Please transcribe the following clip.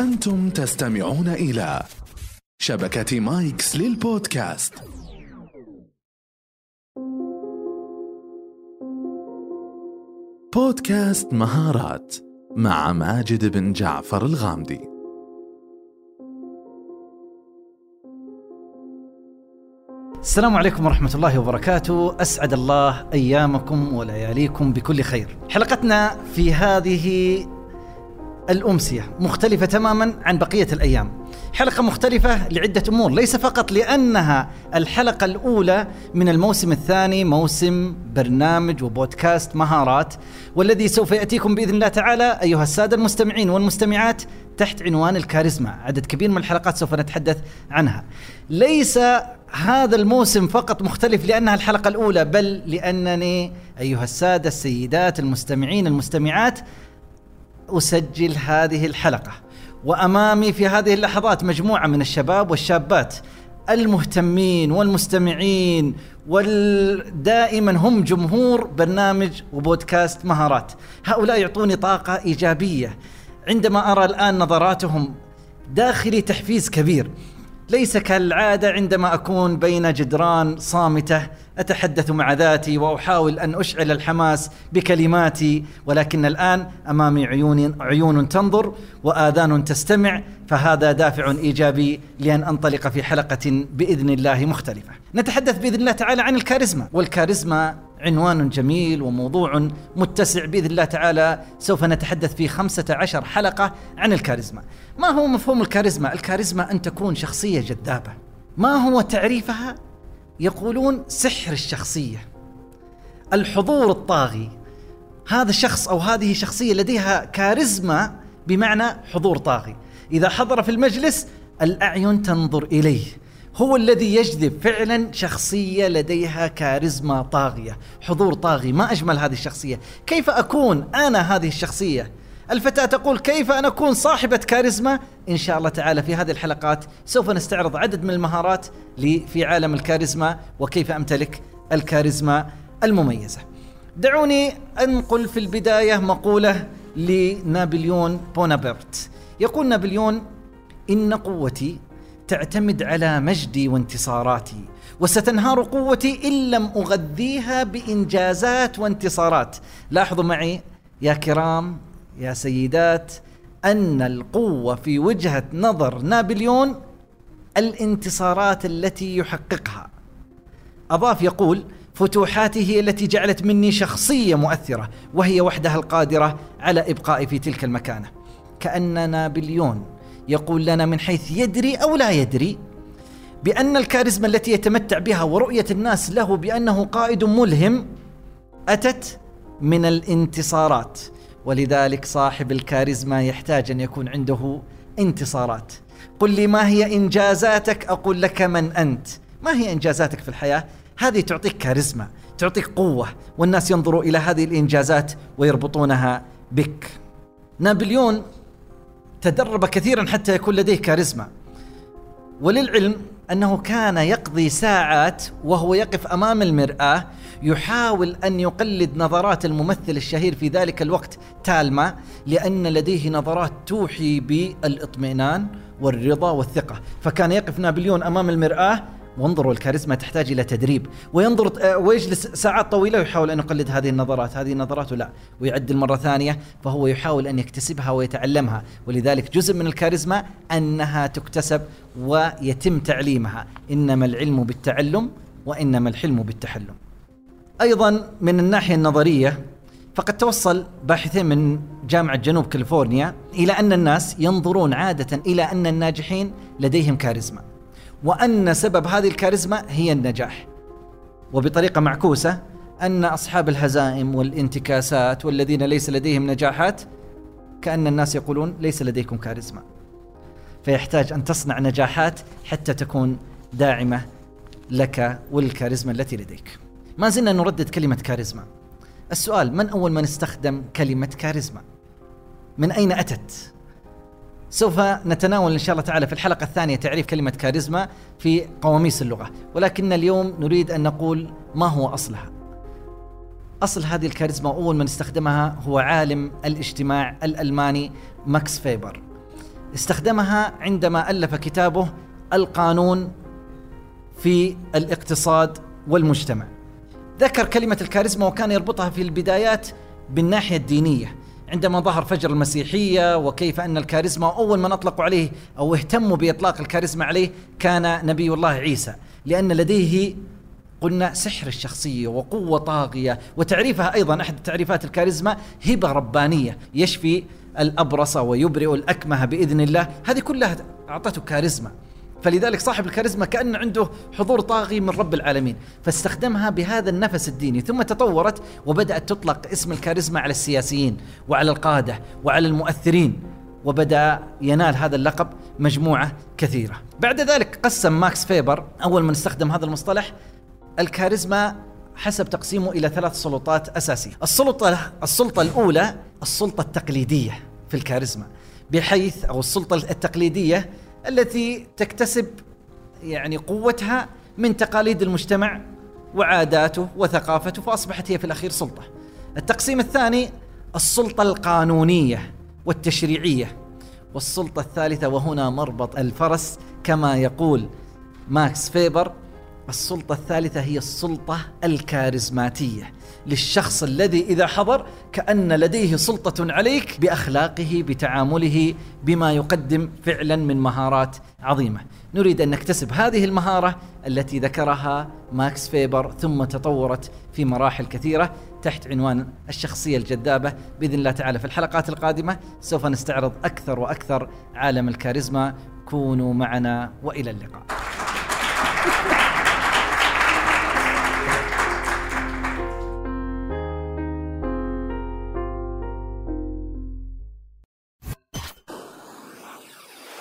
أنتم تستمعون إلى شبكة مايكس للبودكاست. بودكاست مهارات مع ماجد بن جعفر الغامدي. السلام عليكم ورحمة الله وبركاته، أسعد الله أيامكم ولياليكم بكل خير. حلقتنا في هذه الأمسية مختلفة تماما عن بقية الأيام. حلقة مختلفة لعدة أمور، ليس فقط لأنها الحلقة الأولى من الموسم الثاني موسم برنامج وبودكاست مهارات والذي سوف يأتيكم بإذن الله تعالى أيها السادة المستمعين والمستمعات تحت عنوان الكاريزما، عدد كبير من الحلقات سوف نتحدث عنها. ليس هذا الموسم فقط مختلف لأنها الحلقة الأولى بل لأنني أيها السادة السيدات المستمعين المستمعات أسجل هذه الحلقة. وأمامي في هذه اللحظات مجموعة من الشباب والشابات المهتمين والمستمعين ودائما هم جمهور برنامج وبودكاست مهارات. هؤلاء يعطوني طاقة إيجابية. عندما أرى الآن نظراتهم داخلي تحفيز كبير. ليس كالعادة عندما أكون بين جدران صامتة أتحدث مع ذاتي وأحاول أن أشعل الحماس بكلماتي ولكن الآن أمامي عيون عيون تنظر وآذان تستمع فهذا دافع إيجابي لأن أنطلق في حلقة بإذن الله مختلفة. نتحدث بإذن الله تعالى عن الكاريزما. والكاريزما عنوان جميل وموضوع متسع بإذن الله تعالى. سوف نتحدث في خمسة عشر حلقة عن الكاريزما. ما هو مفهوم الكاريزما؟ الكاريزما أن تكون شخصية جذابة. ما هو تعريفها؟ يقولون سحر الشخصية. الحضور الطاغي. هذا الشخص أو هذه شخصية لديها كاريزما بمعنى حضور طاغي. إذا حضر في المجلس الأعين تنظر إليه. هو الذي يجذب فعلا شخصية لديها كاريزما طاغية حضور طاغي. ما أجمل هذه الشخصية. كيف أكون أنا هذه الشخصية؟ الفتاة تقول كيف أن أكون صاحبة كاريزما؟ إن شاء الله تعالى في هذه الحلقات سوف نستعرض عدد من المهارات في عالم الكاريزما وكيف أمتلك الكاريزما المميزة. دعوني أنقل في البداية مقولة لنابليون بونابرت. يقول نابليون إن قوتي تعتمد على مجدي وانتصاراتي وستنهار قوتي إن لم أغذيها بإنجازات وانتصارات. لاحظوا معي يا كرام يا سيدات أن القوة في وجهة نظر نابليون الانتصارات التي يحققها. أضاف يقول فتوحاتي هي التي جعلت مني شخصية مؤثرة وهي وحدها القادرة على إبقائي في تلك المكانة. كأن نابليون يقول لنا من حيث يدري أو لا يدري بأن الكاريزما التي يتمتع بها ورؤية الناس له بأنه قائد ملهم أتت من الانتصارات. ولذلك صاحب الكاريزما يحتاج أن يكون عنده انتصارات. قل لي ما هي إنجازاتك؟ أقول لك من أنت؟ ما هي إنجازاتك في الحياة؟ هذه تعطيك كاريزما تعطيك قوة والناس ينظروا إلى هذه الإنجازات ويربطونها بك. نابليون تدرب كثيرا حتى يكون لديه كاريزما. وللعلم أنه كان يقضي ساعات وهو يقف أمام المرآة يحاول أن يقلد نظرات الممثل الشهير في ذلك الوقت تالما لأن لديه نظرات توحي بالإطمئنان والرضا والثقة. فكان يقف نابليون أمام المرآة وانظروا الكاريزما تحتاج إلى تدريب. وينظر آه، ويجلس ساعات طويلة ويحاول أن يقلد هذه النظرات. هذه النظرات لا ويعدل مره ثانية فهو يحاول أن يكتسبها ويتعلمها. ولذلك جزء من الكاريزما أنها تكتسب ويتم تعليمها. إنما العلم بالتعلم وإنما الحلم بالتحلم. أيضا من الناحية النظرية فقد توصل باحثين من جامعة جنوب كاليفورنيا إلى أن الناس ينظرون عادة إلى أن الناجحين لديهم كاريزما. وأن سبب هذه الكاريزما هي النجاح. وبطريقة معكوسة أن أصحاب الهزائم والانتكاسات والذين ليس لديهم نجاحات كأن الناس يقولون ليس لديكم كاريزما. فيحتاج أن تصنع نجاحات حتى تكون داعمة لك والكاريزما التي لديك. ما زلنا نردد كلمة كاريزما. السؤال من أول من استخدم كلمة كاريزما؟ من أين أتت؟ سوف نتناول إن شاء الله تعالى في الحلقة الثانية تعريف كلمة كاريزما في قواميس اللغة، ولكن اليوم نريد أن نقول ما هو أصلها. أصل هذه الكاريزما أول من استخدمها هو عالم الاجتماع الألماني ماكس فيبر. استخدمها عندما ألف كتابه القانون في الاقتصاد والمجتمع ذكر كلمة الكاريزما وكان يربطها في البدايات بالناحية الدينية عندما ظهر فجر المسيحية وكيف أن الكاريزما أول من أطلقوا عليه أو اهتموا بإطلاق الكاريزما عليه كان نبي الله عيسى لأن لديه قلنا سحر الشخصية وقوة طاغية وتعريفها أيضا أحد تعريفات الكاريزما هبة ربانية يشفي الأبرص ويبرئ الأكمه بإذن الله. هذه كلها أعطته كاريزما. فلذلك صاحب الكاريزما كأن عنده حضور طاغي من رب العالمين فاستخدمها بهذا النفس الديني ثم تطورت وبدأت تطلق اسم الكاريزما على السياسيين وعلى القادة وعلى المؤثرين وبدأ ينال هذا اللقب مجموعة كثيرة. بعد ذلك قسم ماكس فيبر أول من استخدم هذا المصطلح الكاريزما حسب تقسيمه إلى ثلاث سلطات أساسية. السلطة السلطة الأولى السلطة التقليدية في الكاريزما بحيث أو السلطة التقليدية التي تكتسب يعني قوتها من تقاليد المجتمع وعاداته وثقافته فأصبحت هي في الأخير سلطة. التقسيم الثاني السلطة القانونية والتشريعية والسلطة الثالثة وهنا مربط الفرس كما يقول ماكس فيبر السلطة الثالثة هي السلطة الكاريزماتية للشخص الذي إذا حضر كأن لديه سلطة عليك بأخلاقه بتعامله بما يقدم فعلا من مهارات عظيمة. نريد أن نكتسب هذه المهارة التي ذكرها ماكس فيبر ثم تطورت في مراحل كثيرة تحت عنوان الشخصية الجذابة. بإذن الله تعالى في الحلقات القادمة سوف نستعرض أكثر وأكثر عالم الكاريزما. كونوا معنا وإلى اللقاء.